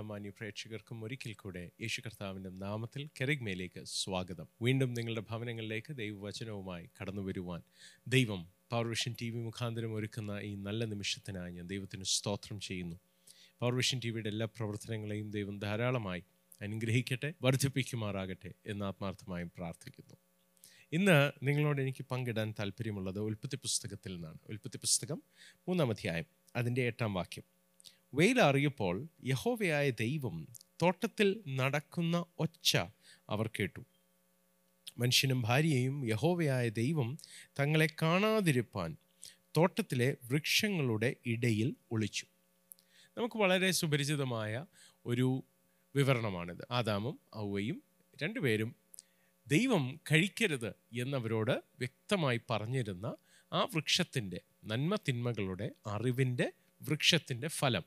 എല്ലാ മാന്യ പ്രേക്ഷകർക്കും ഒരിക്കൽ കൂടെ യേശു കർത്താവിന്റെ നാമത്തിൽ കെറിഗ്മയിലേക്ക് സ്വാഗതം. വീണ്ടും നിങ്ങളുടെ ഭവനങ്ങളിലേക്ക് ദൈവവചനവുമായി കടന്നു വരുവാൻ ദൈവം പവർവിഷൻ ടി വി മുഖാന്തരം ഒരുക്കുന്ന ഈ നല്ല നിമിഷത്തിനായി ഞാൻ ദൈവത്തിന് സ്തോത്രം ചെയ്യുന്നു. പവർവിഷൻ ടി വിയുടെ എല്ലാ പ്രവർത്തനങ്ങളെയും ദൈവം ധാരാളമായി അനുഗ്രഹിക്കട്ടെ വർദ്ധിപ്പിക്കുമാറാകട്ടെ എന്ന് ആത്മാർത്ഥമായും പ്രാർത്ഥിക്കുന്നു. ഇന്ന് നിങ്ങളോട് എനിക്ക് പങ്കിടാൻ താല്പര്യമുള്ളത് ഉൽപ്പത്തി പുസ്തകത്തിൽ നിന്നാണ്. ഉൽപ്പത്തി പുസ്തകം മൂന്നാം അധ്യായം അതിന്റെ എട്ടാം വാക്യം. വെയിലറിയപ്പോൾ യഹോവയായ ദൈവം തോട്ടത്തിൽ നടക്കുന്ന ഒച്ച അവർ കേട്ടു. മനുഷ്യനും ഭാര്യയും യഹോവയായ ദൈവം തങ്ങളെ കാണാതിരുപ്പാൻ തോട്ടത്തിലെ വൃക്ഷങ്ങളുടെ ഇടയിൽ ഒളിച്ചു. നമുക്ക് വളരെ സുപരിചിതമായ ഒരു വിവരണമാണിത്. ആദാമും ഔവയും രണ്ടുപേരും ദൈവം കഴിക്കരുത് എന്നവരോട് വ്യക്തമായി പറഞ്ഞിരുന്ന ആ വൃക്ഷത്തിന്റെ നന്മ തിന്മകളുടെ അറിവിന്റെ വൃക്ഷത്തിന്റെ ഫലം.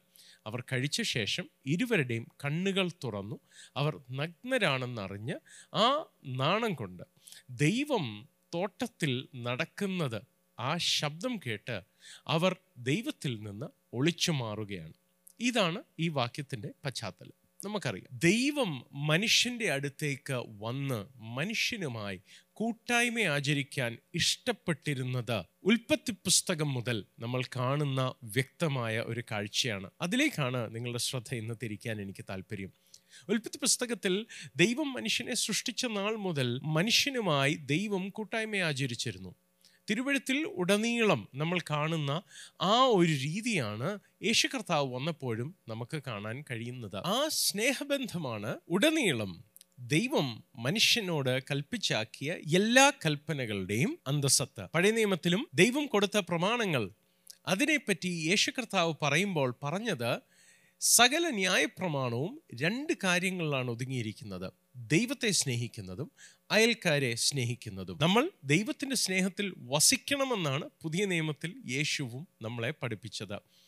അവർ കഴിച്ച ശേഷം ഇരുവരുടെയും കണ്ണുകൾ തുറന്നു. അവർ നഗ്നരാണെന്നറിഞ്ഞ് ആ നാണം കൊണ്ട് ദൈവം തോട്ടത്തിൽ നടക്കുന്നത് ആ ശബ്ദം കേട്ട് അവർ ദൈവത്തിൽ നിന്ന് ഒളിച്ചു മാറുകയാണ്. ഇതാണ് ഈ വാക്യത്തിന്റെ പശ്ചാത്തലം. നമുക്കറിയാം. ദൈവം മനുഷ്യന്റെ അടുത്തേക്ക് വന്ന് മനുഷ്യനുമായി കൂട്ടായ്മ ആചരിക്കാൻ ഇഷ്ടപ്പെട്ടിരുന്നത് ഉൽപ്പത്തി പുസ്തകം മുതൽ നമ്മൾ കാണുന്ന വ്യക്തമായ ഒരു കാഴ്ചയാണ്. അതിലേക്കാണ് നിങ്ങളുടെ ശ്രദ്ധ ഇന്ന് തിരിക്കാൻ എനിക്ക് താല്പര്യം ഉൽപ്പത്തി പുസ്തകത്തിൽ ദൈവം മനുഷ്യനെ സൃഷ്ടിച്ച നാൾ മുതൽ മനുഷ്യനുമായി ദൈവം കൂട്ടായ്മ ആചരിച്ചിരുന്നു. തിരുവഴുത്തിൽ ഉടനീളം നമ്മൾ കാണുന്ന ആ ഒരു രീതിയാണ് യേശു കർത്താവ് വന്നപ്പോഴും നമുക്ക് കാണാൻ കഴിയുന്നത്. ആ സ്നേഹബന്ധമാണ് ഉടനീളം ദൈവം മനുഷ്യനോട് കൽപ്പിച്ചാക്കിയ എല്ലാ കൽപ്പനകളുടെയും അന്തസത്ത പഴയ നിയമത്തിലും ദൈവം കൊടുത്ത പ്രമാണങ്ങൾ അതിനെപ്പറ്റി യേശു കർത്താവ് പറയുമ്പോൾ പറഞ്ഞത് സകല ന്യായപ്രമാണവും രണ്ട് കാര്യങ്ങളിലാണ് ഒതുങ്ങിയിരിക്കുന്നത്. ദൈവത്തെ സ്നേഹിക്കുന്നതും അയൽക്കാരെ സ്നേഹിക്കുന്നതും. നമ്മൾ ദൈവത്തിന്റെ സ്നേഹത്തിൽ വസിക്കണമെന്നാണ് പുതിയ നിയമത്തിൽ യേശുവും നമ്മളെ പഠിപ്പിച്ചത്.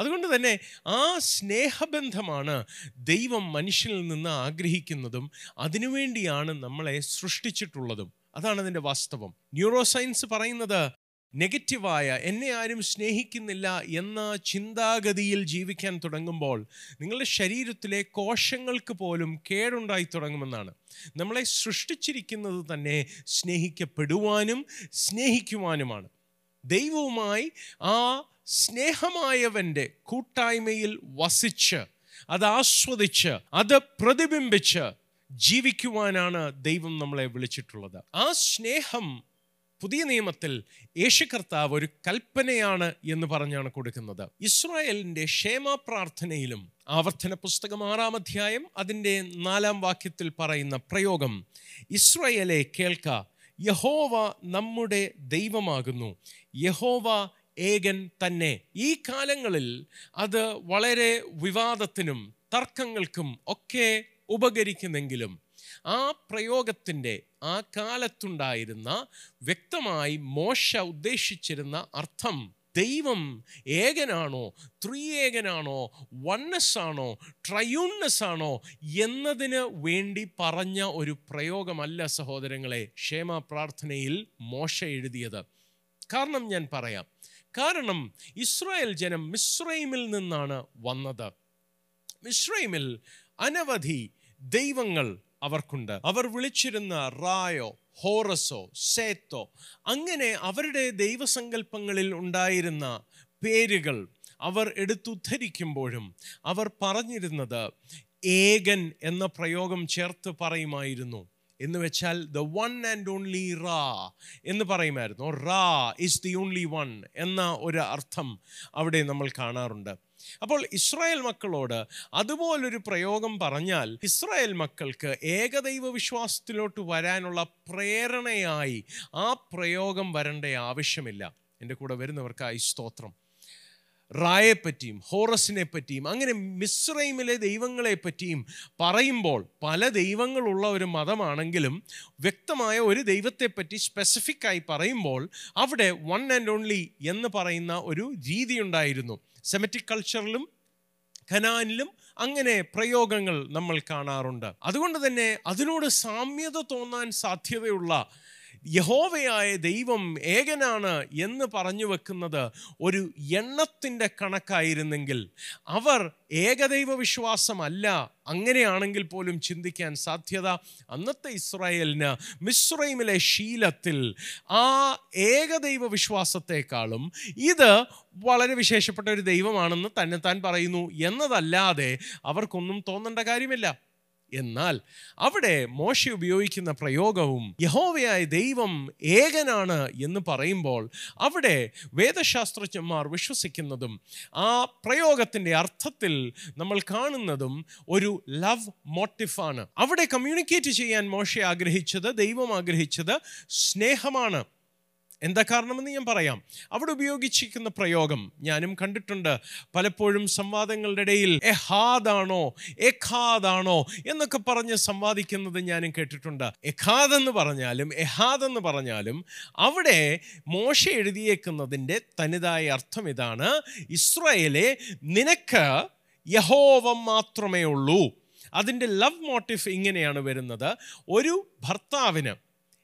അതുകൊണ്ട് തന്നെ ആ സ്നേഹബന്ധമാണ് ദൈവം മനുഷ്യനിൽ നിന്ന് ആഗ്രഹിക്കുന്നതും അതിനുവേണ്ടിയാണ് നമ്മളെ സൃഷ്ടിച്ചിട്ടുള്ളതും. അതാണ് അതിന്റെ വാസ്തവം. ന്യൂറോ സയൻസ് പറയുന്നത് നെഗറ്റീവായ എന്നെ ആരും സ്നേഹിക്കുന്നില്ല എന്ന ചിന്താഗതിയിൽ ജീവിക്കാൻ തുടങ്ങുമ്പോൾ നിങ്ങളുടെ ശരീരത്തിലെ കോശങ്ങൾക്ക് പോലും കേടുണ്ടായി തുടങ്ങുമെന്നാണ്. നമ്മളെ സൃഷ്ടിച്ചിരിക്കുന്നത് തന്നെ സ്നേഹിക്കപ്പെടുവാനും സ്നേഹിക്കുവാനുമാണ്. ദൈവവുമായി ആ സ്നേഹമായവന്റെ കൂട്ടായ്മയിൽ വസിച്ച് അത് ആസ്വദിച്ച് അത് പ്രതിബിംബിച്ച് ജീവിക്കുവാനാണ് ദൈവം നമ്മളെ വിളിച്ചിട്ടുള്ളത്. ആ സ്നേഹം പുതിയ നിയമത്തിൽ യേശു കർത്താവ് ഒരു കൽപ്പനയാണ് എന്ന് പറഞ്ഞാണ് കൊടുക്കുന്നത്. ഇസ്രായേലിന്റെ ക്ഷേമ പ്രാർത്ഥനയിലും ആവർത്തന പുസ്തകം ആറാം അധ്യായം അതിന്റെ നാലാം വാക്യത്തിൽ പറയുന്ന പ്രയോഗം ഇസ്രായേലെ കേൾക്ക യഹോവ നമ്മുടെ ദൈവമാകുന്നു. യഹോവ ഏകൻ തന്നെ. ഈ കാലങ്ങളിൽ അത് വളരെ വിവാദത്തിനും തർക്കങ്ങൾക്കും ഒക്കെ ഉപകരിക്കുന്നെങ്കിലും ആ പ്രയോഗത്തിന്റെ ആ കാലത്തുണ്ടായിരുന്ന വ്യക്തമായി മോശ ഉദ്ദേശിച്ചിരുന്ന അർത്ഥം ദൈവം ഏകനാണോ ത്രിയേകനാണോ വണ്ണസ് ആണോ ട്രയൂണ്ണസ് ആണോ എന്നതിന് വേണ്ടി പറഞ്ഞ ഒരു പ്രയോഗമല്ല സഹോദരങ്ങളെ ക്ഷേമ പ്രാർത്ഥനയിൽ മോശ എഴുതിയത്. കാരണം ഞാൻ പറയാം. കാരണം ഇസ്രായേൽ ജനം മിശ്രൈമിൽ നിന്നാണ് വന്നത്. മിശ്രൈമിൽ അനവധി ദൈവങ്ങൾ അവർക്കുണ്ട്. അവർ വിളിച്ചിരുന്ന റായോ ഹോറസോ സേത്തോ അങ്ങനെ അവരുടെ ദൈവസങ്കല്പങ്ങളിൽ ഉണ്ടായിരുന്ന പേരുകൾ അവർ എടുത്തുദ്ധരിക്കുമ്പോഴും അവർ പറഞ്ഞിരുന്നത് ഏകൻ എന്ന പ്രയോഗം ചേർത്ത് പറയുമായിരുന്നു. എന്ന് വെച്ചാൽ ദ വൺ ആൻഡ് ഓൺലി റാ എന്ന് പറയുമായിരുന്നു. റാ ഇസ് ദി ഓൺലി വൺ എന്ന ഒരു അർത്ഥം അവിടെ നമ്മൾ കാണാറുണ്ട്. അപ്പോൾ ഇസ്രായേൽ മക്കളോട് അതുപോലൊരു പ്രയോഗം പറഞ്ഞാൽ ഇസ്രായേൽ മക്കൾക്ക് ഏകദൈവ വിശ്വാസത്തിലോട്ട് വരാനുള്ള പ്രേരണയായി ആ പ്രയോഗം വരേണ്ട ആവശ്യമില്ല. എന്റെ കൂടെ വരുന്നവർക്ക് ഈ സ്തോത്രം. റായെ പറ്റിയും ഹോറസിനെ പറ്റിയും അങ്ങനെ മിസ്രൈമിലെ ദൈവങ്ങളെ പറ്റിയും പറയുമ്പോൾ പല ദൈവങ്ങളുള്ള ഒരു മതമാണെങ്കിലും വ്യക്തമായ ഒരു ദൈവത്തെപ്പറ്റി സ്പെസിഫിക് ആയി പറയുമ്പോൾ അവിടെ വൺ ആൻഡ് ഓൺലി എന്ന് പറയുന്ന ഒരു രീതി ഉണ്ടായിരുന്നു സെമറ്റിക് കൾച്ചറിലും ഖനാനിലും അങ്ങനെ പ്രയോഗങ്ങൾ നമ്മൾ കാണാറുണ്ട്. അതുകൊണ്ട് തന്നെ അതിനോട് സാമ്യത തോന്നാൻ സാധ്യതയുള്ള യഹോവയായ ദൈവം ഏകനാണ് എന്ന് പറഞ്ഞു വെക്കുന്നത് ഒരു എണ്ണത്തിന്റെ കണക്കായിരുന്നെങ്കിൽ അവർ ഏകദൈവ വിശ്വാസമല്ല. അങ്ങനെയാണെങ്കിൽ പോലും ചിന്തിക്കാൻ സാധ്യത അന്നത്തെ ഇസ്രായേലിന് മിസ്രൈമിലെ ശീലത്തിൽ ആ ഏകദൈവ വിശ്വാസത്തെക്കാളും ഇത് വളരെ വിശേഷപ്പെട്ട ഒരു ദൈവമാണെന്ന് തന്നെത്താൻ പറയുന്നു എന്നതല്ലാതെ അവർക്കൊന്നും തോന്നേണ്ട കാര്യമില്ല. എന്നാൽ അവിടെ മോശ ഉപയോഗിക്കുന്ന പ്രയോഗവും യഹോവയായ ദൈവം ഏകനാണ് എന്ന് പറയുമ്പോൾ അവിടെ വേദശാസ്ത്രജ്ഞന്മാർ വിശ്വസിക്കുന്നതും ആ പ്രയോഗത്തിന്റെ അർത്ഥത്തിൽ നമ്മൾ കാണുന്നതും ഒരു ലവ് മോട്ടിഫാണ്. അവിടെ കമ്മ്യൂണിക്കേറ്റ് ചെയ്യാൻ മോശ ആഗ്രഹിച്ചത് ദൈവം ആഗ്രഹിച്ചത് സ്നേഹമാണ്. എന്താ കാരണമെന്ന് ഞാൻ പറയാം. അവിടെ ഉപയോഗിച്ചിരിക്കുന്ന പ്രയോഗം ഞാനും കണ്ടിട്ടുണ്ട്. പലപ്പോഴും സംവാദങ്ങളുടെ ഇടയിൽ എഹാദാണോ എഖാദാണോ എന്നൊക്കെ പറഞ്ഞ് സംവാദിക്കുന്നത് ഞാനും കേട്ടിട്ടുണ്ട്. എഖാദ് എന്ന് പറഞ്ഞാലും എഹാദ് എന്ന് പറഞ്ഞാലും അവിടെ മോശ എഴുതിയേക്കുന്നതിന്റെ തനിതായ അർത്ഥം ഇതാണ്. ഇസ്രയേലെ നിനക്ക് യഹോവ മാത്രമേ ഉള്ളൂ. അതിന്റെ ലവ് മോട്ടീവ് ഇങ്ങനെയാണ് വരുന്നത്. ഒരു ഭർത്താവിന്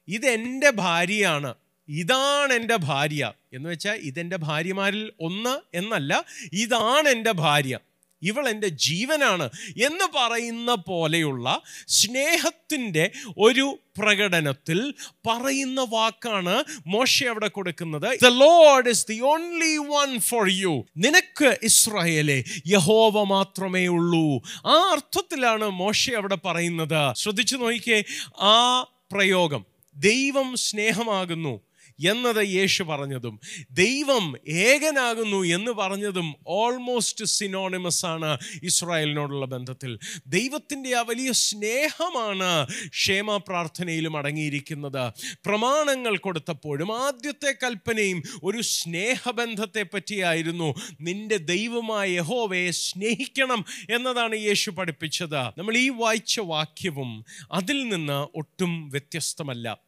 ഇതെന്റെ ഭാര്യയാണ്. ഇതാണ് എന്റെ ഭാര്യ. എന്ന് വെച്ചാൽ ഇതെന്റെ ഭാര്യമാരിൽ ഒന്ന് എന്നല്ല ഇതാണ് എന്റെ ഭാര്യ. ഇവൾ എന്റെ ജീവനാണ് എന്ന് പറയുന്ന പോലെയുള്ള സ്നേഹത്തിന്റെ ഒരു പ്രകടനത്തിൽ പറയുന്ന വാക്കാണ് മോശ അവിടെ കൊടുക്കുന്നത്. The lord is the only one for you നിനക്ക് ഇസ്രായേലെ യഹോവ മാത്രമേ ഉള്ളൂ. ആ അർത്ഥത്തിലാണ് മോശ അവിടെ പറയുന്നത്. ശ്രദ്ധിച്ചു നോക്കിയേ ആ പ്രയോഗം ദൈവം സ്നേഹമാകുന്നു. എന്നത് യേശു പറഞ്ഞതും. ദൈവം ഏകനാകുന്നു എന്ന് പറഞ്ഞതും ഓൾമോസ്റ്റ് സിനോണിമസ് ആണ് ഇസ്രായേലിനോടുള്ള ബന്ധത്തിൽ. ദൈവത്തിന്റെ ആ വലിയ സ്നേഹമാണ് ക്ഷേമ പ്രാർത്ഥനയിലും അടങ്ങിയിരിക്കുന്നത്. പ്രമാണങ്ങൾ കൊടുത്തപ്പോഴും ആദ്യത്തെ കൽപ്പനയും ഒരു സ്നേഹബന്ധത്തെ പറ്റിയായിരുന്നു. നിന്റെ ദൈവമായ യഹോവയെ സ്നേഹിക്കണം എന്നതാണ് യേശു പഠിപ്പിച്ചത്. നമ്മൾ ഈ വായിച്ച വാക്യവും അതിൽ നിന്ന് ഒട്ടും വ്യത്യസ്തമല്ല.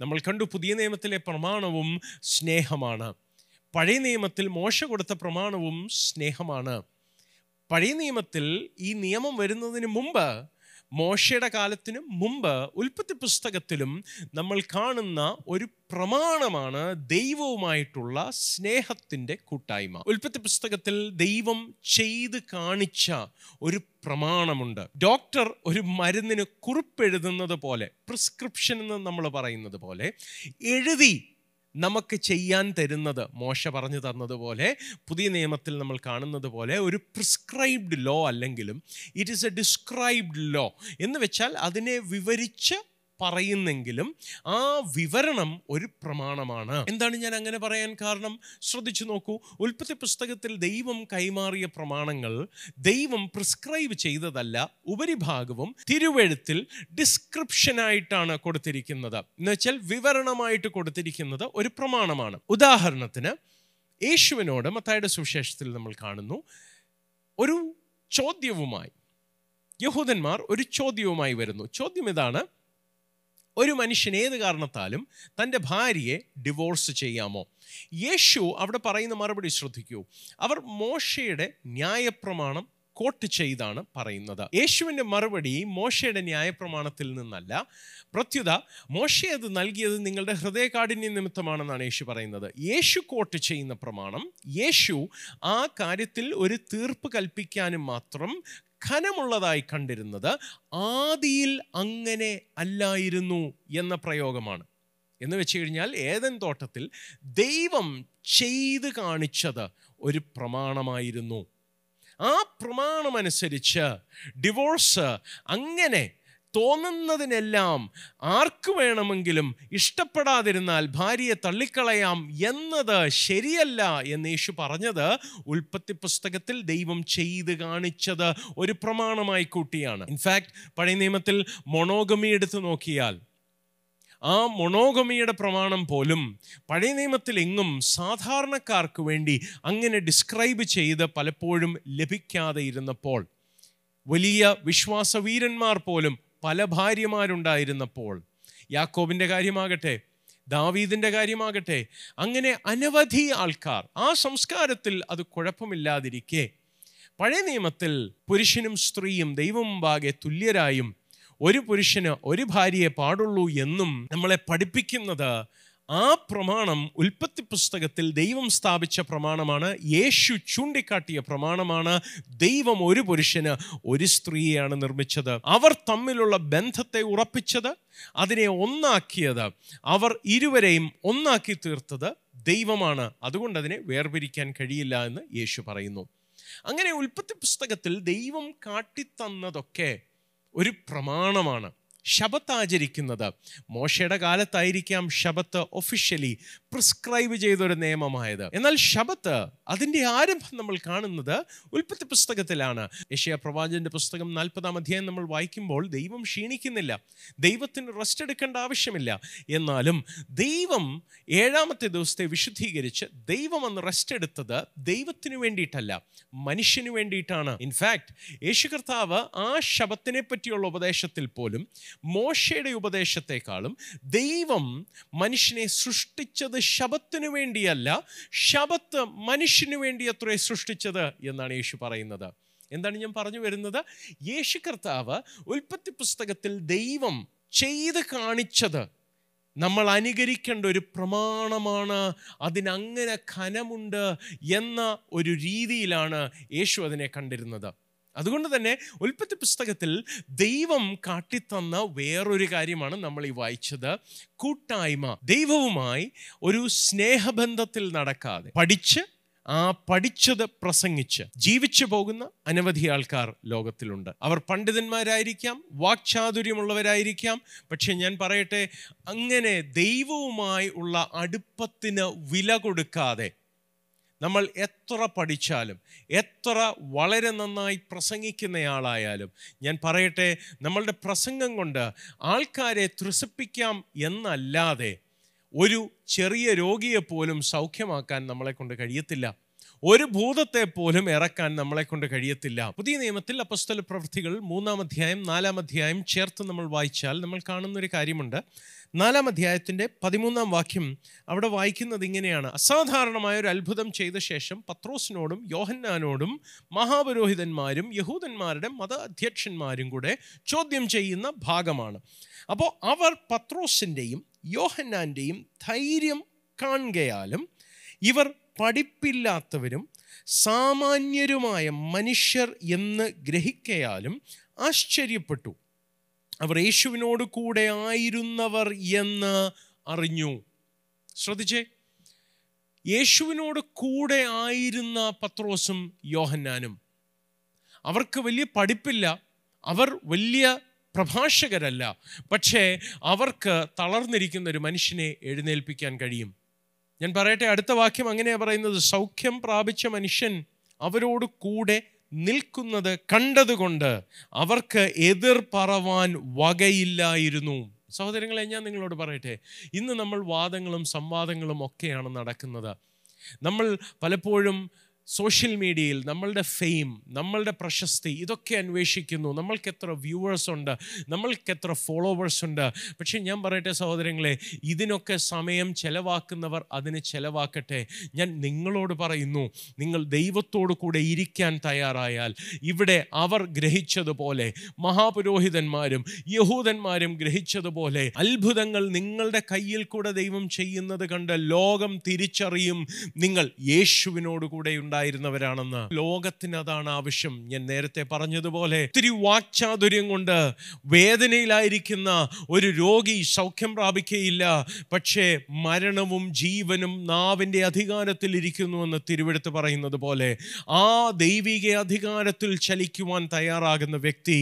നമ്മൾ കണ്ടു പുതിയ നിയമത്തിലെ പ്രമാണവും സ്നേഹമാണ്. പഴയ നിയമത്തിൽ മോശ കൊടുത്ത പ്രമാണവും സ്നേഹമാണ്. പഴയ നിയമത്തിൽ ഈ നിയമം വരുന്നതിന് മുമ്പ് മോശയുടെ കാലത്തിനും മുമ്പ് ഉൽപ്പത്തി പുസ്തകത്തിലും നമ്മൾ കാണുന്ന ഒരു പ്രമാണമാണ് ദൈവവുമായിട്ടുള്ള സ്നേഹത്തിന്റെ കൂട്ടായ്മ. ഉൽപ്പത്തി പുസ്തകത്തിൽ ദൈവം ചെയ്ത് കാണിച്ച ഒരു പ്രമാണമുണ്ട്. ഡോക്ടർ ഒരു മരുന്നിന് കുറിപ്പെഴുതുന്നത് പോലെ പ്രിസ്ക്രിപ്ഷൻ എന്ന് നമ്മൾ പറയുന്നത് പോലെ എഴുതി നമുക്ക് ചെയ്യാൻ തരുന്നത് മോശ പറഞ്ഞു തന്നതുപോലെ പുതിയ നിയമത്തിൽ നമ്മൾ കാണുന്നത് പോലെ ഒരു പ്രിസ്ക്രൈബ്ഡ് ലോ അല്ലെങ്കിലും it is a described law എന്ന് വെച്ചാൽ അതിനെ വിവരിച്ച് പറയുന്നെങ്കിലും ആ വിവരണം ഒരു പ്രമാണമാണ്. എന്താണ് ഞാൻ അങ്ങനെ പറയാൻ കാരണം? ശ്രദ്ധിച്ചു നോക്കൂ. ഉൽപ്പത്തി പുസ്തകത്തിൽ ദൈവം കൈമാറിയ പ്രമാണങ്ങൾ ദൈവം പ്രിസ്ക്രൈബ് ചെയ്തതല്ല ഉപരിഭാഗവും തിരുവെഴുത്തിൽ ഡിസ്ക്രിപ്ഷനായിട്ടാണ് കൊടുത്തിരിക്കുന്നത്. എന്നുവെച്ചാൽ വിവരണമായിട്ട് കൊടുത്തിരിക്കുന്നത് ഒരു പ്രമാണമാണ്. ഉദാഹരണത്തിന് യേശുവിനോട് മത്തായുടെ സുവിശേഷത്തിൽ നമ്മൾ കാണുന്നു ഒരു ചോദ്യവുമായി യഹൂദന്മാർ ഒരു ചോദ്യവുമായി വരുന്നു. ചോദ്യം ഇതാണ് ഒരു മനുഷ്യൻ ഏത് കാരണത്താലും തന്റെ ഭാര്യയെ ഡിവോഴ്സ് ചെയ്യാമോ? യേശു അവിടെ പറയുന്ന മറുപടി ശ്രദ്ധിക്കൂ. അവർ മോശയുടെ ന്യായപ്രമാണം കോട്ട് ചെയ്താണ് പറയുന്നത്. യേശുവിന്റെ മറുപടി മോശയുടെ ന്യായപ്രമാണത്തിൽ നിന്നല്ല. പ്രത്യുത മോശ അത് നൽകിയത് നിങ്ങളുടെ ഹൃദയകാഠിന്യ നിമിത്തമാണെന്നാണ് യേശു പറയുന്നത്. യേശു കോട്ട് ചെയ്യുന്ന പ്രമാണം യേശു ആ കാര്യത്തിൽ ഒരു തീർപ്പ് കൽപ്പിക്കാനും മാത്രം ഘനമുള്ളതായി കണ്ടിരുന്നത് ആദിയിൽ അങ്ങനെ അല്ലായിരുന്നു എന്ന പ്രയോഗമാണ്. എന്ന് വെച്ച് കഴിഞ്ഞാൽ ഏതൻ തോട്ടത്തിൽ ദൈവം ചെയ്ത് കാണിച്ചത് ഒരു പ്രമാണമായിരുന്നു. ആ പ്രമാണമനുസരിച്ച് ഡിവോഴ്സ് അങ്ങനെ തോന്നുന്നതിനെല്ലാം ആർക്ക് വേണമെങ്കിലും ഇഷ്ടപ്പെടാതിരുന്നാൽ ഭാര്യയെ തള്ളിക്കളയാം എന്നത് ശരിയല്ല എന്ന് യേശു പറഞ്ഞത് ഉൽപ്പത്തി പുസ്തകത്തിൽ ദൈവം ചെയ്ത് കാണിച്ചത് ഒരു പ്രമാണമായി കൂട്ടിയാണ്. ഇൻഫാക്ട് പഴയ നിയമത്തിൽ മൊണോഗമി എടുത്തു നോക്കിയാൽ ആ മൊണോഗമിയുടെ പ്രമാണം പോലും പഴയ നിയമത്തിൽ എങ്ങും സാധാരണക്കാർക്ക് വേണ്ടി അങ്ങനെ ഡിസ്ക്രൈബ് ചെയ്ത് പലപ്പോഴും ലഭിക്കാതെ ഇരുന്നപ്പോൾ വലിയ വിശ്വാസവീരന്മാർ പോലും പല ഭാര്യമാരുണ്ടായിരുന്നപ്പോൾ. യാക്കോബിന്റെ കാര്യമാകട്ടെ ദാവീദിന്റെ കാര്യമാകട്ടെ അങ്ങനെ അനവധി ആൾക്കാർ. ആ സംസ്കാരത്തിൽ അത് കുഴപ്പമില്ലാതിരിക്കെ. പഴയ നിയമത്തിൽ പുരുഷനും സ്ത്രീയും ദൈവം ബാകെ തുല്യരായും ഒരു പുരുഷന് ഒരു ഭാര്യയെ പാടുള്ളൂ എന്നും നമ്മളെ പഠിപ്പിക്കുന്നത് ആ പ്രമാണം ഉൽപ്പത്തി പുസ്തകത്തിൽ ദൈവം സ്ഥാപിച്ച പ്രമാണമാണ്. യേശു ചൂണ്ടിക്കാട്ടിയ പ്രമാണമാണ്. ദൈവം ഒരു പുരുഷന് ഒരു സ്ത്രീയെയാണ് നിർമ്മിച്ചത്. അവർ തമ്മിലുള്ള ബന്ധത്തെ ഉറപ്പിച്ചത് അതിനെ ഒന്നാക്കിയത്. അവർ ഇരുവരെയും ഒന്നാക്കി തീർത്തത് ദൈവമാണ്. അതുകൊണ്ട് അതിനെ വേർപിരിക്കാൻ കഴിയില്ല എന്ന് യേശു പറയുന്നു. അങ്ങനെ ഉൽപ്പത്തി പുസ്തകത്തിൽ ദൈവം കാട്ടിത്തന്നതൊക്കെ ഒരു പ്രമാണമാണ്. ശബത്ത് ആചരിക്കുന്നത്. മോശയുടെ കാലത്തായിരിക്കാം ശബത്ത് ഒഫീഷ്യലി പ്രിസ്ക്രൈബ് ചെയ്തൊരു നിയമമായത്. എന്നാൽ ശബത്ത് അതിന്റെ ആരംഭം നമ്മൾ കാണുന്നത് ഉൽപ്പത്തി പുസ്തകത്തിലാണ്. യശയ പ്രവാചന്റെ പുസ്തകം നാൽപ്പതാം അധ്യായം നമ്മൾ വായിക്കുമ്പോൾ ദൈവം ക്ഷീണിക്കുന്നില്ല. ദൈവത്തിന് റെസ്റ്റ് എടുക്കേണ്ട ആവശ്യമില്ല. എന്നാലും ദൈവം ഏഴാമത്തെ ദിവസത്തെ വിശുദ്ധീകരിച്ച് ദൈവം അന്ന് റെസ്റ്റ് എടുത്തത് ദൈവത്തിന് വേണ്ടിയിട്ടല്ല മനുഷ്യന് വേണ്ടിയിട്ടാണ്. ഇൻഫാക്ട് യേശു കർത്താവ് ആ ശബത്തിനെ പറ്റിയുള്ള ഉപദേശത്തിൽ പോലും മോശയുടെ ഉപദേശത്തെക്കാളും ദൈവം മനുഷ്യനെ സൃഷ്ടിച്ചത് ശബത്തിനു വേണ്ടിയല്ല ശബത്ത് മനുഷ്യനു വേണ്ടി അത്രേ സൃഷ്ടിച്ചത് എന്നാണ് യേശു പറയുന്നത്. എന്താണ് ഞാൻ പറഞ്ഞു വരുന്നത്? യേശു കർത്താവ് ഉൽപ്പത്തി പുസ്തകത്തിൽ ദൈവം ചെയ്ത് കാണിച്ചത് നമ്മൾ അനുകരിക്കേണ്ട ഒരു പ്രമാണമാണ് അതിനങ്ങനെ ഖനമുണ്ട് എന്ന ഒരു രീതിയിലാണ് യേശു അതിനെ കണ്ടിരുന്നത്. അതുകൊണ്ട് തന്നെ ഉൽപ്പത്തി പുസ്തകത്തിൽ ദൈവം കാട്ടിത്തന്ന വേറൊരു കാര്യമാണ് നമ്മൾ ഈ വായിച്ചത്. കൂട്ടായ്മ. ദൈവവുമായി ഒരു സ്നേഹബന്ധത്തിൽ നടക്കാതെ പഠിച്ച് ആ പഠിച്ചത് പ്രസംഗിച്ച് ജീവിച്ചു പോകുന്ന അനവധി ആൾക്കാർ ലോകത്തിലുണ്ട്. അവർ പണ്ഡിതന്മാരായിരിക്കാം വാക്ചാതുര്യമുള്ളവരായിരിക്കാം. പക്ഷെ ഞാൻ പറയട്ടെ അങ്ങനെ ദൈവവുമായി ഉള്ള അടുപ്പത്തിന് വില കൊടുക്കാതെ നമ്മൾ എത്ര പഠിച്ചാലും എത്ര വളരെ നന്നായി പ്രസംഗിക്കുന്നയാളായാലും ഞാൻ പറയട്ടെ നമ്മളുടെ പ്രസംഗം കൊണ്ട് ആൾക്കാരെ ത്രസിപ്പിക്കാം എന്നല്ലാതെ ഒരു ചെറിയ രോഗിയെ പോലും സൗഖ്യമാക്കാൻ നമ്മളെ കൊണ്ട് കഴിയത്തില്ല. ഒരു ഭൂതത്തെ പോലും ഇറക്കാൻ നമ്മളെ കൊണ്ട് കഴിയത്തില്ല. പുതിയ നിയമത്തിൽ അപ്പസ്തല പ്രവൃത്തികൾ മൂന്നാം അധ്യായം നാലാം അധ്യായം ചേർത്ത് നമ്മൾ വായിച്ചാൽ നമ്മൾ കാണുന്ന ഒരു കാര്യമുണ്ട്. നാലാം അധ്യായത്തിന്റെ പതിമൂന്നാം വാക്യം അവിടെ വായിക്കുന്നത് ഇങ്ങനെയാണ്. അസാധാരണമായ ഒരു അത്ഭുതം ചെയ്ത ശേഷം പത്രോസിനോടും യോഹന്നാനോടും മഹാപുരോഹിതന്മാരും യഹൂദന്മാരുടെ മത അധ്യക്ഷന്മാരും കൂടെ ചോദ്യം ചെയ്യുന്ന ഭാഗമാണ്. അപ്പോൾ അവർ പത്രോസിന്റെയും യോഹന്നാന്റെയും ധൈര്യം കാണുകയാലും ഇവർ പഠിപ്പില്ലാത്തവരും സാമാന്യരുമായ മനുഷ്യർ എന്ന് ഗ്രഹിക്കയാലും ആശ്ചര്യപ്പെട്ടു. അവർ യേശുവിനോട് കൂടെ ആയിരുന്നവർ എന്ന് അറിഞ്ഞു. ശ്രദ്ധിച്ചേ. യേശുവിനോട് കൂടെ ആയിരുന്ന പത്രോസും യോഹന്നാനും. അവർക്ക് വലിയ പഠിപ്പില്ല. അവർ വലിയ പ്രഭാഷകരല്ല. പക്ഷേ അവർക്ക് തളർന്നിരിക്കുന്ന ഒരു മനുഷ്യനെ എഴുന്നേൽപ്പിക്കാൻ കഴിയും. ഞാൻ പറയട്ടെ അടുത്ത വാക്യം അങ്ങനെയാണ് പറയുന്നത് സൗഖ്യം പ്രാപിച്ച മനുഷ്യൻ അവരോട് കൂടെ നിൽക്കുന്നത് കണ്ടതുകൊണ്ട് അവർക്ക് എതിർ പറവാൻ വകയില്ലായിരുന്നു. സഹോദരങ്ങളെ ഞാൻ നിങ്ങളോട് പറയട്ടെ ഇന്ന് നമ്മൾ വാദങ്ങളും സംവാദങ്ങളും ഒക്കെയാണ് നടക്കുന്നത്. നമ്മൾ പലപ്പോഴും സോഷ്യൽ മീഡിയയിൽ നമ്മളുടെ ഫെയിം നമ്മളുടെ പ്രശസ്തി ഇതൊക്കെ അന്വേഷിക്കുന്നു. നമ്മൾക്ക് എത്ര വ്യൂവേഴ്സ് ഉണ്ട് നമ്മൾക്ക് എത്ര ഫോളോവേഴ്സ് ഉണ്ട്. പക്ഷേ ഞാൻ പറയട്ടെ സഹോദരങ്ങളെ ഇതിനൊക്കെ സമയം ചെലവാക്കുന്നവർ അതിന് ചെലവാക്കട്ടെ. ഞാൻ നിങ്ങളോട് പറയുന്നു നിങ്ങൾ ദൈവത്തോടു കൂടെ ഇരിക്കാൻ തയ്യാറായാൽ ഇവിടെ അവർ ഗ്രഹിച്ചതുപോലെ മഹാപുരോഹിതന്മാരും യഹൂദന്മാരും ഗ്രഹിച്ചതുപോലെ അത്ഭുതങ്ങൾ നിങ്ങളുടെ കയ്യിൽ കൂടെ ദൈവം ചെയ്യുന്നത് കണ്ട് ലോകം തിരിച്ചറിയും. നിങ്ങൾ യേശുവിനോട് കൂടെ ഉണ്ടായിരുന്നവരാണെന്ന്. ലോകത്തിന് അതാണ് ആവശ്യം. ഞാൻ നേരത്തെ പറഞ്ഞതുപോലെ ഒത്തിരി വാക്ചാതുര്യം കൊണ്ട് വേദനയിലായിരിക്കുന്ന ഒരു രോഗി സൗഖ്യം പ്രാപിക്കുകയില്ല പക്ഷേ മരണവും ജീവനും നാവിന്റെ അധികാരത്തിൽ ഇരിക്കുന്നുവെന്ന് തിരുവെടുത്ത് പറയുന്നത് പോലെ ആ ദൈവിക അധികാരത്തിൽ ചലിക്കുവാൻ തയ്യാറാകുന്ന വ്യക്തി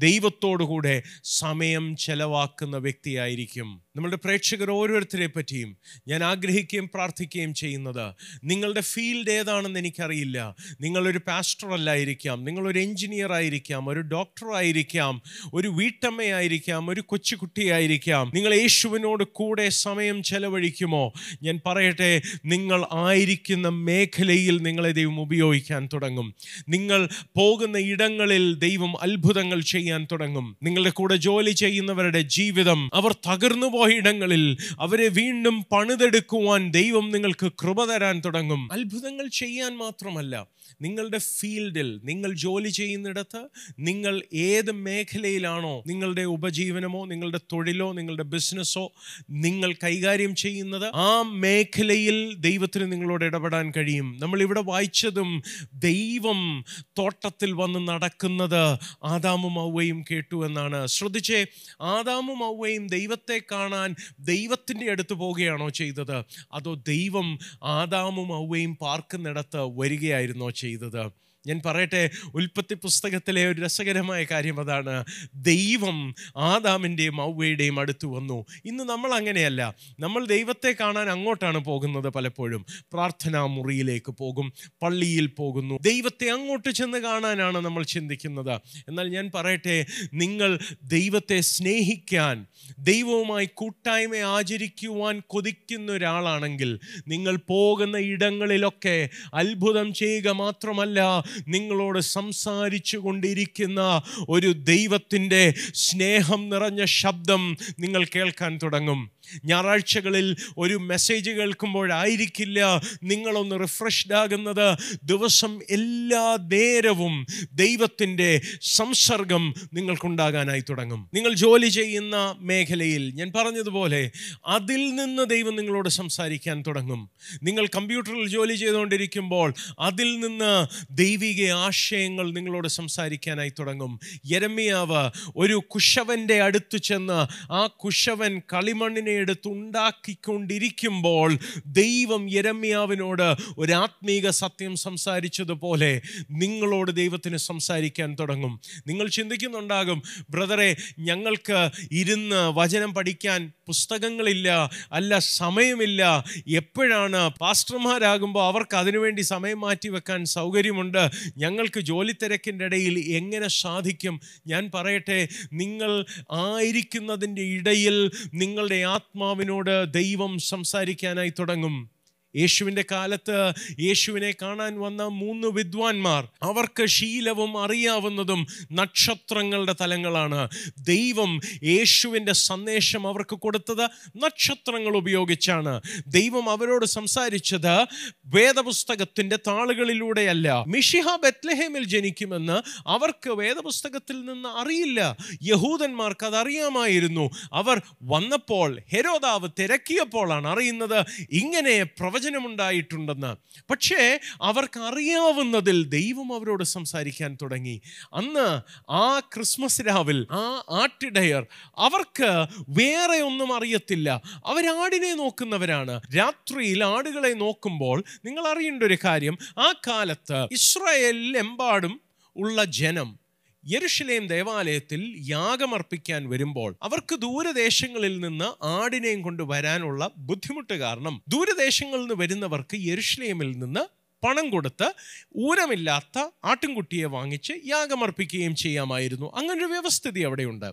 ദൈവത്തോടുകൂടെ സമയം ചെലവാക്കുന്ന വ്യക്തിയായിരിക്കും. നമ്മളുടെ പ്രേക്ഷകർ ഓരോരുത്തരെ പറ്റിയും ഞാൻ ആഗ്രഹിക്കുകയും പ്രാർത്ഥിക്കുകയും ചെയ്യുന്നത് നിങ്ങളുടെ ഫീൽഡ് ഏതാണെന്ന് എനിക്കറിയില്ല. നിങ്ങളൊരു പാസ്റ്റർ അല്ലായിരിക്കാം നിങ്ങളൊരു എഞ്ചിനീയർ ആയിരിക്കാം ഒരു ഡോക്ടർ ആയിരിക്കാം ഒരു വീട്ടമ്മയായിരിക്കാം ഒരു കൊച്ചുകുട്ടിയായിരിക്കാം നിങ്ങൾ യേശുവിനോട് കൂടെ സമയം ചെലവഴിക്കുമോ? ഞാൻ പറയട്ടെ നിങ്ങൾ ആയിരിക്കുന്ന മേഖലയിൽ നിങ്ങളെ ദൈവം ഉപയോഗിക്കാൻ തുടങ്ങും. നിങ്ങൾ പോകുന്ന ഇടങ്ങളിൽ ദൈവം അത്ഭുതങ്ങൾ ചെയ്യാൻ ചെയ്യാൻ തുടങ്ങും. നിങ്ങളുടെ കൂടെ ജോലി ചെയ്യുന്നവരുടെ ജീവിതം അവർ തകർന്നു പോയിടങ്ങളിൽ അവരെ വീണ്ടും പണിതെടുക്കുവാൻ ദൈവം നിങ്ങൾക്ക് കൃപ തരാൻ തുടങ്ങും. അത്ഭുതങ്ങൾ ചെയ്യാൻ മാത്രമല്ല നിങ്ങളുടെ ഫീൽഡിൽ നിങ്ങൾ ജോലി ചെയ്യുന്നിടത്ത് നിങ്ങൾ ഏത് മേഖലയിലാണോ നിങ്ങളുടെ ഉപജീവനമോ നിങ്ങളുടെ തൊഴിലോ നിങ്ങളുടെ ബിസിനസ്സോ നിങ്ങൾ കൈകാര്യം ചെയ്യുന്നത് ആ മേഖലയിൽ ദൈവത്തിന് നിങ്ങളോട് ഇടപെടാൻ കഴിയും. നമ്മൾ ഇവിടെ വായിച്ചതും ദൈവം തോട്ടത്തിൽ വന്ന് നടക്കുന്നത് ആദാമും ഔവയും കേട്ടു എന്നാണ്. ശ്രദ്ധിച്ചേ ആദാമും ഔവയും ദൈവത്തെ കാണാൻ ദൈവത്തിന്റെ അടുത്ത് പോവുകയാണോ ചെയ്തത്? അതോ ദൈവം ആദാമും ഔവയും പാർക്കുന്നിടത്ത് വരികയായിരുന്നോ ചെയ്തത്? ഞാൻ പറയട്ടെ ഉൽപ്പത്തി പുസ്തകത്തിലെ ഒരു രസകരമായ കാര്യം അതാണ്. ദൈവം ആദാമിന്റെയും ഔവയുടെയും അടുത്ത് വന്നു. ഇന്ന് നമ്മൾ അങ്ങനെയല്ല. നമ്മൾ ദൈവത്തെ കാണാൻ അങ്ങോട്ടാണ് പോകുന്നത് പലപ്പോഴും. പ്രാർത്ഥനാ മുറിയിലേക്ക് പോകും പള്ളിയിൽ പോകുന്നു. ദൈവത്തെ അങ്ങോട്ട് ചെന്ന് കാണാനാണ് നമ്മൾ ചിന്തിക്കുന്നത്. എന്നാൽ ഞാൻ പറയട്ടെ നിങ്ങൾ ദൈവത്തെ സ്നേഹിക്കാൻ ദൈവവുമായി കൂട്ടായ്മ ആചരിക്കുവാൻ കൊതിക്കുന്ന ഒരാളാണെങ്കിൽ നിങ്ങൾ പോകുന്ന ഇടങ്ങളിലൊക്കെ അത്ഭുതം ചെയ്യുക മാത്രമല്ല നിങ്ങളോട് സംസാരിച്ചു കൊണ്ടിരിക്കുന്ന ഒരു ദൈവത്തിന്റെ സ്നേഹം നിറഞ്ഞ ശബ്ദം നിങ്ങൾ കേൾക്കാൻ തുടങ്ങും. ഞായറാഴ്ചകളിൽ ഒരു മെസ്സേജ് കേൾക്കുമ്പോഴായിരിക്കില്ല നിങ്ങളൊന്ന് റിഫ്രഷ്ഡ് ആകുന്നത്. ദിവസം എല്ലാ നേരവും ദൈവത്തിന്റെ സംസർഗം നിങ്ങൾക്കുണ്ടാകാനായി തുടങ്ങും. നിങ്ങൾ ജോലി ചെയ്യുന്ന മേഖലയിൽ ഞാൻ പറഞ്ഞതുപോലെ അതിൽ നിന്ന് ദൈവം നിങ്ങളോട് സംസാരിക്കാൻ തുടങ്ങും. നിങ്ങൾ കമ്പ്യൂട്ടറിൽ ജോലി ചെയ്തുകൊണ്ടിരിക്കുമ്പോൾ അതിൽ നിന്ന് ദൈവിക ആശയങ്ങൾ നിങ്ങളോട് സംസാരിക്കാനായി തുടങ്ങും. യരമിയാവ് ഒരു കുശവന്റെ അടുത്ത് ചെന്ന് ആ കുശവൻ കളിമണ്ണിനെ എടുത്ത് ഉണ്ടാക്കിക്കൊണ്ടിരിക്കുമ്പോൾ ദൈവം യരമ്യാവിനോട് ഒരു സത്യം സംസാരിച്ചതുപോലെ നിങ്ങളോട് ദൈവത്തിന് സംസാരിക്കാൻ തുടങ്ങും. നിങ്ങൾ ചിന്തിക്കുന്നുണ്ടാകും ബ്രദറെ ഞങ്ങൾക്ക് ഇരുന്ന് വചനം പഠിക്കാൻ പുസ്തകങ്ങളില്ല അല്ല സമയമില്ല. എപ്പോഴാണ് പാസ്റ്റർമാരാകുമ്പോൾ അവർക്ക് അതിനുവേണ്ടി സമയം മാറ്റി വെക്കാൻ സൗകര്യമുണ്ട്? ഞങ്ങൾക്ക് ജോലി തിരക്കിന്റെ ഇടയിൽ എങ്ങനെ സാധിക്കും? ഞാൻ പറയട്ടെ നിങ്ങൾ ആയിരിക്കുന്നതിന്റെ ഇടയിൽ നിങ്ങളുടെ ആത്മാവിനോട് ദൈവം സംസാരിക്കാനായി തുടങ്ങും. യേശുവിന്റെ കാലത്ത് യേശുവിനെ കാണാൻ വന്ന മൂന്ന് വിദ്വാൻമാർ. അവർക്ക് ശീലവും അറിയാവുന്നതും നക്ഷത്രങ്ങളുടെ തലങ്ങളാണ്. ദൈവം യേശുവിന്റെ സന്ദേശം അവർക്ക് കൊടുത്തത് നക്ഷത്രങ്ങൾ ഉപയോഗിച്ചാണ്. ദൈവം അവരോട് സംസാരിച്ചത് വേദപുസ്തകത്തിന്റെ താളുകളിലൂടെയല്ല. മിഷിഹ ബെത്ലഹേമിൽ ജനിക്കുമെന്ന് അവർക്ക് വേദപുസ്തകത്തിൽ നിന്ന് അറിയില്ല. യഹൂദന്മാർക്ക് അതറിയാമായിരുന്നു. അവർ വന്നപ്പോൾ ഹെരോദാവ് തിരക്കിയപ്പോഴാണ് അറിയുന്നത് ഇങ്ങനെ പ്രവചനമുണ്ടായിട്ടുണ്ടെന്ന്. പക്ഷേ അവർക്കറിയാവുന്നതിൽ ദൈവം അവരോട് സംസാരിക്കാൻ തുടങ്ങി. അന്ന് ആ ക്രിസ്മസ് രാവിൽ ആ ആട്ടിടയർ അവർക്ക് വേറെ ഒന്നും അറിയത്തില്ല. അവരാടിനെ നോക്കുന്നവരാണ്. രാത്രിയിൽ ആടുകളെ നോക്കുമ്പോൾ നിങ്ങൾ അറിയേണ്ട ഒരു കാര്യം ആ കാലത്ത് ഇസ്രായേലിലെമ്പാടും ഉള്ള ജനം യെരുഷലേം ദേവാലയത്തിൽ യാഗമർപ്പിക്കാൻ വരുമ്പോൾ അവർക്ക് ദൂരദേശങ്ങളിൽ നിന്ന് ആടിനെയും കൊണ്ട് വരാനുള്ള ബുദ്ധിമുട്ട് കാരണം ദൂരദേശങ്ങളിൽ നിന്ന് വരുന്നവർക്ക് യെരുഷലേമിൽ നിന്ന് പണം കൊടുത്ത് ഊരമില്ലാത്ത ആട്ടിൻകുട്ടിയെ വാങ്ങിച്ച് യാഗമർപ്പിക്കുകയും ചെയ്യാമായിരുന്നു. അങ്ങനൊരു വ്യവസ്ഥിതി അവിടെയുണ്ട്.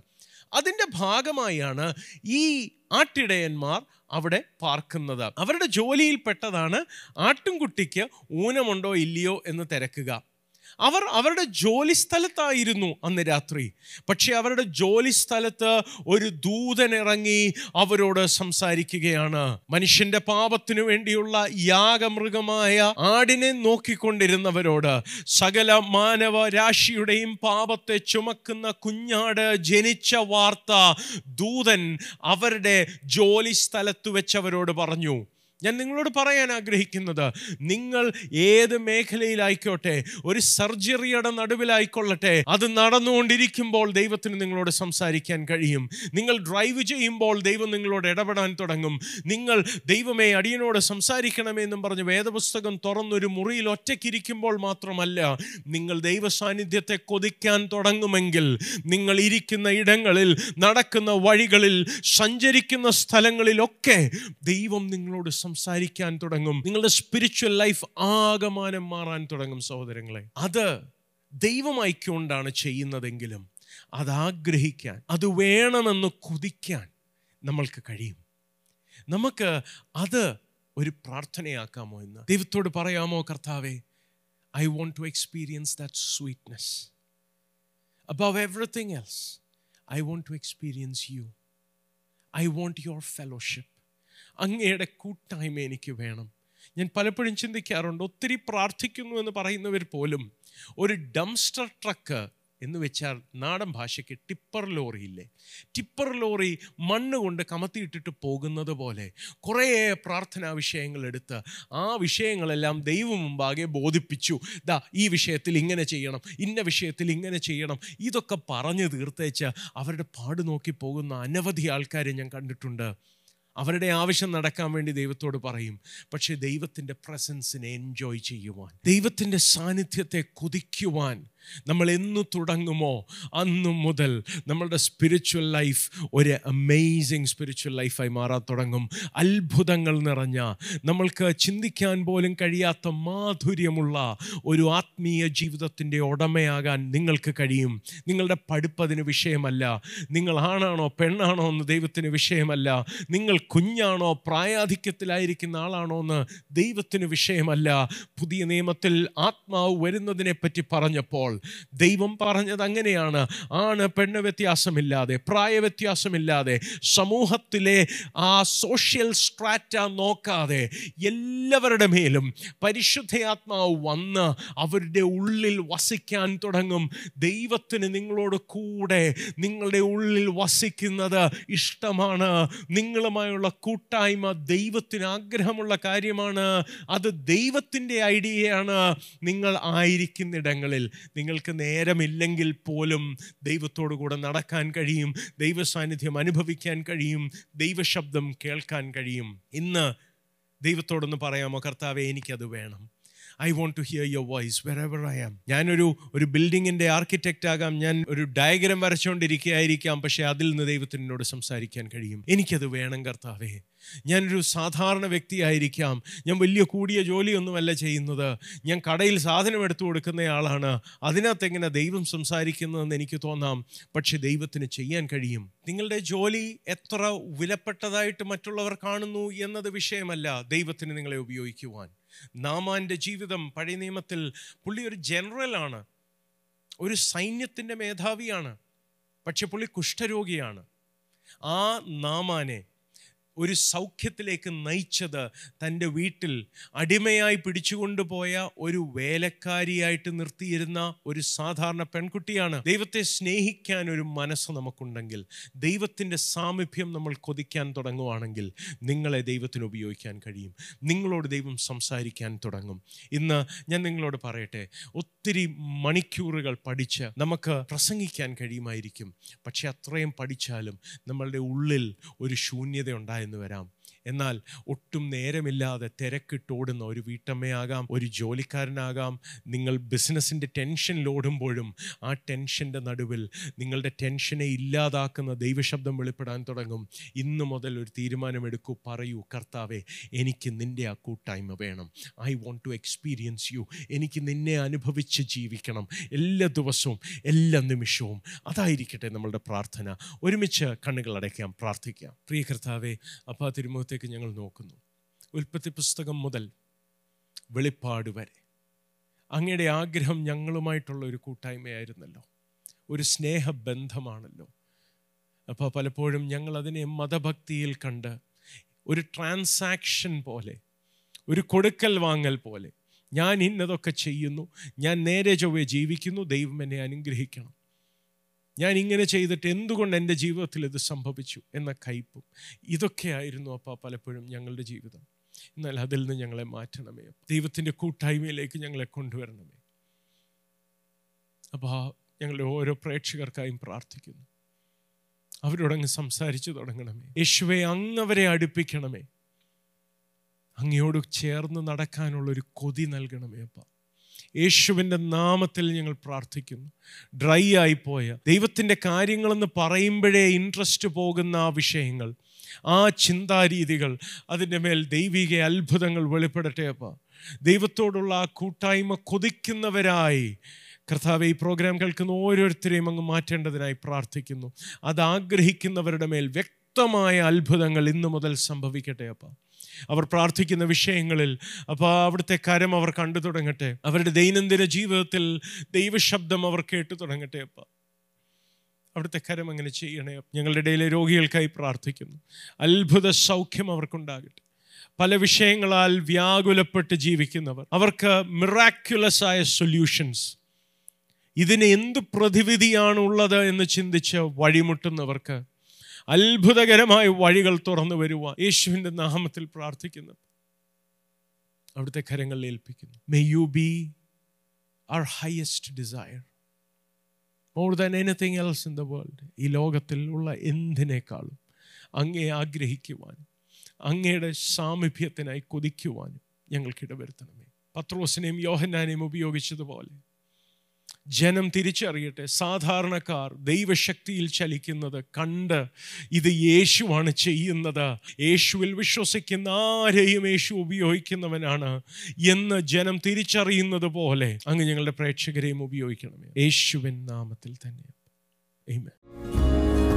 അതിന്റെ ഭാഗമായാണ് ഈ ആട്ടിടയന്മാർ അവിടെ പാർക്കുന്നത്. അവരുടെ ജോലിയിൽപ്പെട്ടതാണ് ആട്ടിൻകുട്ടിക്ക് ഊനമുണ്ടോ ഇല്ലയോ എന്ന് തിരക്കുക. അവർ അവരുടെ ജോലി സ്ഥലത്തായിരുന്നു അന്ന് രാത്രി. പക്ഷെ അവരുടെ ജോലി സ്ഥലത്ത് ഒരു ദൂതൻ ഇറങ്ങി അവരോട് സംസാരിക്കുകയാണ്. മനുഷ്യന്റെ പാപത്തിനു വേണ്ടിയുള്ള യാഗമൃഗമായ ആടിനെ നോക്കിക്കൊണ്ടിരുന്നവരോട് സകല മാനവ രാശിയുടെയും പാപത്തെ ചുമക്കുന്ന കുഞ്ഞാട് ജനിച്ച വാർത്ത ദൂതൻ അവരുടെ ജോലി സ്ഥലത്ത് വെച്ചവരോട് പറഞ്ഞു. ഞാൻ നിങ്ങളോട് പറയാൻ ആഗ്രഹിക്കുന്നത് നിങ്ങൾ ഏത് മേഖലയിലായിക്കോട്ടെ ഒരു സർജറിയുടെ നടുവിലായിക്കൊള്ളട്ടെ അത് നടന്നുകൊണ്ടിരിക്കുമ്പോൾ ദൈവത്തിന് നിങ്ങളോട് സംസാരിക്കാൻ കഴിയും. നിങ്ങൾ ഡ്രൈവ് ചെയ്യുമ്പോൾ ദൈവം നിങ്ങളോട് ഇടപെടാൻ തുടങ്ങും. നിങ്ങൾ ദൈവമേ അടിയനോട് സംസാരിക്കണമെന്നും പറഞ്ഞ് വേദപുസ്തകം തുറന്നൊരു മുറിയിൽ ഒറ്റയ്ക്കിരിക്കുമ്പോൾ മാത്രമല്ല നിങ്ങൾ ദൈവ സാന്നിധ്യത്തെ കൊതിക്കാൻ തുടങ്ങുമെങ്കിൽ നിങ്ങൾ ഇരിക്കുന്ന ഇടങ്ങളിൽ നടക്കുന്ന വഴികളിൽ സഞ്ചരിക്കുന്ന സ്ഥലങ്ങളിലൊക്കെ ദൈവം നിങ്ങളോട് സംസാരിക്കാൻ തുടങ്ങും. നിങ്ങളുടെ സ്പിരിച്വൽ ലൈഫ് ആകമാനം മാറാൻ തുടങ്ങും സഹോദരങ്ങളെ. അത് ദൈവമായിക്കൊണ്ടാണ് ചെയ്യുന്നതെങ്കിലും അത് ആഗ്രഹിക്കാൻ അത് വേണമെന്ന് കൊതിക്കാൻ നമ്മൾക്ക് കഴിയും. നമുക്ക് അത് ഒരു പ്രാർത്ഥനയാക്കാമോ എന്ന് ദൈവത്തോട് പറയാമോ കർത്താവേ I want to experience that sweetness above everything else I want to experience you I want your fellowship അങ്ങയുടെ കൂട്ടായ്മ എനിക്ക് വേണം. ഞാൻ പലപ്പോഴും ചിന്തിക്കാറുണ്ട് ഒത്തിരി പ്രാർത്ഥിക്കുന്നു എന്ന് പറയുന്നവർ പോലും ഒരു ഡംസ്റ്റർ ട്രക്ക് എന്ന് വെച്ചാൽ നാടൻ ഭാഷയ്ക്ക് ടിപ്പർ ലോറി ഇല്ലേ? ടിപ്പർ ലോറി മണ്ണ് കൊണ്ട് കമത്തിയിട്ടിട്ട് പോകുന്നത് പോലെ കുറേ പ്രാർത്ഥനാ വിഷയങ്ങൾ എടുത്ത് ആ വിഷയങ്ങളെല്ലാം ദൈവം മുമ്പാകെ ബോധിപ്പിച്ചു. ദാ ഈ വിഷയത്തിൽ ഇങ്ങനെ ചെയ്യണം ഇന്ന വിഷയത്തിൽ ഇങ്ങനെ ചെയ്യണം ഇതൊക്കെ പറഞ്ഞു തീർത്തേച്ച് അവരുടെ പാട് നോക്കി പോകുന്ന അനവധി ആൾക്കാരെ ഞാൻ കണ്ടിട്ടുണ്ട്. അവരുടെ ആവശ്യം നടക്കാൻ വേണ്ടി ദൈവത്തോട് പറയും. പക്ഷേ ദൈവത്തിന്റെ പ്രസൻസിനെ എൻജോയ് ചെയ്യുവാൻ ദൈവത്തിന്റെ സാന്നിധ്യത്തെ കൊതിക്കുവാൻ നമ്മൾ എന്നു തുടങ്ങുമോ? അന്നു മുതൽ നമ്മളുടെ സ്പിരിച്വൽ ലൈഫ് ഒരു അമേസിങ് സ്പിരിച്വൽ ലൈഫായി മാറാൻ തുടങ്ങും. അത്ഭുതങ്ങൾ നിറഞ്ഞ നമ്മൾക്ക് ചിന്തിക്കാൻ പോലും കഴിയാത്ത മാധുര്യമുള്ള ഒരു ആത്മീയ ജീവിതത്തിന്റെ ഉടമയാകാൻ നിങ്ങൾക്ക് കഴിയും. നിങ്ങളുടെ പഠിപ്പതിന് വിഷയമല്ല. നിങ്ങൾ ആണാണോ പെണ്ണാണോ എന്ന് ദൈവത്തിന് വിഷയമല്ല. നിങ്ങൾ കുഞ്ഞാണോ പ്രായാധിക്യത്തിലായിരിക്കുന്ന ആളാണോ എന്ന് ദൈവത്തിന് വിഷയമല്ല. പുതിയ നിയമത്തിൽ ആത്മാവ് വരുന്നതിനെ പറ്റി പറഞ്ഞപ്പോൾ ദൈവം പറഞ്ഞത് അങ്ങനെയാണ്. ആണ് പെണ്ണ് വ്യത്യാസമില്ലാതെ പ്രായ വ്യത്യാസമില്ലാതെ സമൂഹത്തിലെ ആ സോഷ്യൽ സ്ട്രാറ്റ നോക്കാതെ എല്ലാവരുടെ മേലും പരിശുദ്ധയാത്മാവ് വന്ന് അവരുടെ ഉള്ളിൽ വസിക്കാൻ തുടങ്ങും. ദൈവത്തിന് നിങ്ങളോട് കൂടെ നിങ്ങളുടെ ഉള്ളിൽ വസിക്കുന്നത് ഇഷ്ടമാണ്. നിങ്ങളുമായുള്ള കൂട്ടായ്മ ദൈവത്തിന് ആഗ്രഹമുള്ള കാര്യമാണ്. അത് ദൈവത്തിന്റെ ഐഡിയയാണ്. നിങ്ങൾ ആയിരിക്കുന്നിടങ്ങളിൽ നിങ്ങൾക്ക് നേരമില്ലെങ്കിൽ പോലും ദൈവത്തോടു കൂടെ നടക്കാൻ കഴിയും ദൈവ സാന്നിധ്യം അനുഭവിക്കാൻ കഴിയും ദൈവശബ്ദം കേൾക്കാൻ കഴിയും. ഇന്ന് ദൈവത്തോടൊന്ന് പറയാമോ കർത്താവെ എനിക്കത് വേണം. I want to hear your voice wherever I am ഞാനൊരു ഒരു ബിൽഡിങ്ങിന്റെ ആർക്കിടെക്റ്റ് ആകാം. ഞാൻ ഒരു ഡയഗ്രം വരച്ചുകൊണ്ടിരിക്കുകയായിരിക്കാം പക്ഷേ അതിൽ നിന്ന് ദൈവത്തിനോട് സംസാരിക്കാൻ കഴിയും. എനിക്കത് വേണം കർത്താവേ. ഞാനൊരു സാധാരണ വ്യക്തിയായിരിക്കാം. ഞാൻ വലിയ കൂടിയ ജോലിയൊന്നുമല്ല ചെയ്യുന്നത്. ഞാൻ കടയിൽ സാധനം എടുത്തു കൊടുക്കുന്നയാളാണ് അതിനകത്ത് എങ്ങനെ ദൈവം സംസാരിക്കുന്നതെന്ന് എനിക്ക് തോന്നാം. പക്ഷെ ദൈവത്തിന് ചെയ്യാൻ കഴിയും. നിങ്ങളുടെ ജോലി എത്ര വിലപ്പെട്ടതായിട്ട് മറ്റുള്ളവർ കാണുന്നു എന്നത് വിഷയമല്ല ദൈവത്തിന് നിങ്ങളെ ഉപയോഗിക്കുവാൻ. നാമാന്റെ ജീവിതം പഴയ നിയമത്തിൽ പുള്ളി ഒരു ജനറലാണ് ഒരു സൈന്യത്തിന്റെ മേധാവിയാണ്. പക്ഷെ പുള്ളി കുഷ്ഠരോഗിയാണ്. ആ നാമാനെ ഒരു സൗഖ്യത്തിലേക്ക് നയിച്ചത് തന്റെ വീട്ടിൽ അടിമയായി പിടിച്ചുകൊണ്ടുപോയ ഒരു വേലക്കാരിയായിട്ട് നിർത്തിയിരുന്ന ഒരു സാധാരണ പെൺകുട്ടിയാണ്. ദൈവത്തെ സ്നേഹിക്കാൻ ഒരു മനസ്സ് നമുക്കുണ്ടെങ്കിൽ ദൈവത്തിന്റെ സാമീപ്യം നമ്മൾ കൊതിക്കാൻ തുടങ്ങുവാണെങ്കിൽ നിങ്ങളെ ദൈവത്തിന് ഉപയോഗിക്കാൻ കഴിയും. നിങ്ങളോട് ദൈവം സംസാരിക്കാൻ തുടങ്ങും. ഇന്ന് ഞാൻ നിങ്ങളോട് പറയട്ടെ ഒത്തിരി മണിക്കൂറുകൾ പഠിച്ച് നമുക്ക് പ്രസംഗിക്കാൻ കഴിയുമായിരിക്കും. പക്ഷെ അത്രയും പഠിച്ചാലും നമ്മളുടെ ഉള്ളിൽ ഒരു ശൂന്യത ഉണ്ടായെന്ന് വരാം. എന്നാൽ ഒട്ടും നേരമില്ലാതെ തിരക്കിട്ടോടുന്ന ഒരു വീട്ടമ്മയാകാം ഒരു ജോലിക്കാരനാകാം. നിങ്ങൾ ബിസിനസ്സിന്റെ ടെൻഷനിലോടുമ്പോഴും ആ ടെൻഷന്റെ നടുവിൽ നിങ്ങളുടെ ടെൻഷനെ ഇല്ലാതാക്കുന്ന ദൈവശബ്ദം വെളിപ്പെടാൻ തുടങ്ങും. ഇന്നു മുതൽ ഒരു തീരുമാനമെടുക്കൂ. പറയൂ കർത്താവെ എനിക്ക് നിന്റെ ആ കൂട്ടായ്മ വേണം. I want to experience you. എനിക്ക് നിന്നെ അനുഭവിച്ച് ജീവിക്കണം. എല്ലാ ദിവസവും എല്ലാ നിമിഷവും അതായിരിക്കട്ടെ നമ്മളുടെ പ്രാർത്ഥന. ഒരുമിച്ച് കണ്ണുകൾ അടയ്ക്കാം പ്രാർത്ഥിക്കാം. പ്രിയ കർത്താവെ അപ്പാ തിരുമുഖത്തേക്ക് ഞങ്ങൾ നോക്കുന്നു. ഉൽപ്പത്തി പുസ്തകം മുതൽ വെളിപ്പാട് വരെ. അങ്ങയുടെ ആഗ്രഹം ഞങ്ങളുമായിട്ടുള്ള ഒരു കൂട്ടായ്മയായിരുന്നല്ലോ. ഒരു സ്നേഹബന്ധമാണല്ലോ. അപ്പോൾ പലപ്പോഴും ഞങ്ങൾ അതിനെ മതഭക്തിയിൽ കണ്ട് ഒരു ട്രാൻസാക്ഷൻ പോലെ ഒരു കൊടുക്കൽ വാങ്ങൽ പോലെ ഞാൻ ഇന്നതൊക്കെ ചെയ്യുന്നു ഞാൻ നേരെ ചൊവ്വെ ജീവിക്കുന്നു ദൈവം എന്നെ അനുഗ്രഹിക്കണം. ഞാൻ ഇങ്ങനെ ചെയ്തിട്ട് എന്തുകൊണ്ട് എന്റെ ജീവിതത്തിൽ ഇത് സംഭവിച്ചു എന്ന കയ്പും ഇതൊക്കെയായിരുന്നു അപ്പ പലപ്പോഴും ഞങ്ങളുടെ ജീവിതം. എന്നാൽ അതിൽ നിന്ന് ഞങ്ങളെ മാറ്റണമേ ദൈവത്തിന്റെ കൂട്ടായ്മയിലേക്ക് ഞങ്ങളെ കൊണ്ടുവരണമേ. അപ്പോൾ ഞങ്ങളുടെ ഓരോ പ്രേക്ഷകർക്കായും പ്രാർത്ഥിക്കുന്നു. അവരോടങ്ങ് സംസാരിച്ചു തുടങ്ങണമേ. യേശുവെ അങ്ങവരെ അടുപ്പിക്കണമേ. അങ്ങയോട് ചേർന്ന് നടക്കാനുള്ള ഒരു കൊതി നൽകണമേ അപ്പ. യേശുവിന്റെ നാമത്തിൽ ഞങ്ങൾ പ്രാർത്ഥിക്കുന്നു. ഡ്രൈ ആയിപ്പോയ ദൈവത്തിന്റെ കാര്യങ്ങളെന്ന് പറയുമ്പോഴേ ഇൻട്രസ്റ്റ് പോകുന്ന ആ വിഷയങ്ങൾ ആ ചിന്താരീതികൾ അതിന്റെ മേൽ ദൈവിക അത്ഭുതങ്ങൾ വെളിപ്പെടട്ടെ അപ്പ. ദൈവത്തോടുള്ള ആ കൂട്ടായ്മ കൊതിക്കുന്നവരായി കർത്താവ് ഈ പ്രോഗ്രാം കേൾക്കുന്ന ഓരോരുത്തരെയും അങ്ങ് മാറ്റേണ്ടതിനായി പ്രാർത്ഥിക്കുന്നു. അത് ആഗ്രഹിക്കുന്നവരുടെ മേൽ വ്യക്തമായ അത്ഭുതങ്ങൾ ഇന്നു മുതൽ സംഭവിക്കട്ടെ അപ്പ. അവർ പ്രാർത്ഥിക്കുന്ന വിഷയങ്ങളിൽ. അപ്പോൾ അവിടുത്തെ കരം അവർ കണ്ടു തുടങ്ങട്ടെ. അവരുടെ ദൈനംദിന ജീവിതത്തിൽ ദൈവശബ്ദം അവർ കേട്ടു തുടങ്ങട്ടെ അപ്പ. അവിടുത്തെ കരം അങ്ങനെ ചെയ്യണേ ഞങ്ങളുടെ ഇടയിലെ രോഗികൾക്കായി പ്രാർത്ഥിക്കുന്നു. അത്ഭുത സൗഖ്യം അവർക്കുണ്ടാകട്ടെ. പല വിഷയങ്ങളാൽ വ്യാകുലപ്പെട്ട് ജീവിക്കുന്നവർ. അവർക്ക് മിറാക്യുലസ് ആയ സൊല്യൂഷൻസ് ഇതിന് എന്ത് പ്രതിവിധിയാണുള്ളത് എന്ന് ചിന്തിച്ച് വഴിമുട്ടുന്നവർക്ക് അത്ഭുതകരമായ വഴികൾ തുറന്നു വരുവാൻ യേശുവിന്റെ നാമത്തിൽ പ്രാർത്ഥിക്കുന്നു. അവിടുത്തെ കരങ്ങളിൽ ഏൽപ്പിക്കുന്നു. May you be our highest desire more than anything else in the world ഈ ലോകത്തിൽ ഉള്ള എന്തിനേക്കാളും അങ്ങേ ആഗ്രഹിക്കുവാനും അങ്ങയുടെ സാമീപ്യത്തിനായി കൊതിക്കുവാനും ഞങ്ങൾക്ക് ഇടവരുത്തണമേ. പത്രോസിനെയും യോഹന്നാനെയും ഉപയോഗിച്ചതുപോലെ ജനം തിരിച്ചറിയട്ടെ. സാധാരണക്കാർ ദൈവശക്തിയിൽ ചലിക്കുന്നത് കണ്ട് ഇത് യേശുവാണ് ചെയ്യുന്നത്. യേശുവിൽ വിശ്വസിക്കുന്ന ആരെയും യേശു ഉപയോഗിക്കുന്നവനാണ് എന്ന് ജനം തിരിച്ചറിയുന്നത് പോലെ അങ്ങ് ഞങ്ങളുടെ പ്രേക്ഷകരെയും ഉപയോഗിക്കണമേ. യേശുവിൻ നാമത്തിൽ തന്നെ. Amen.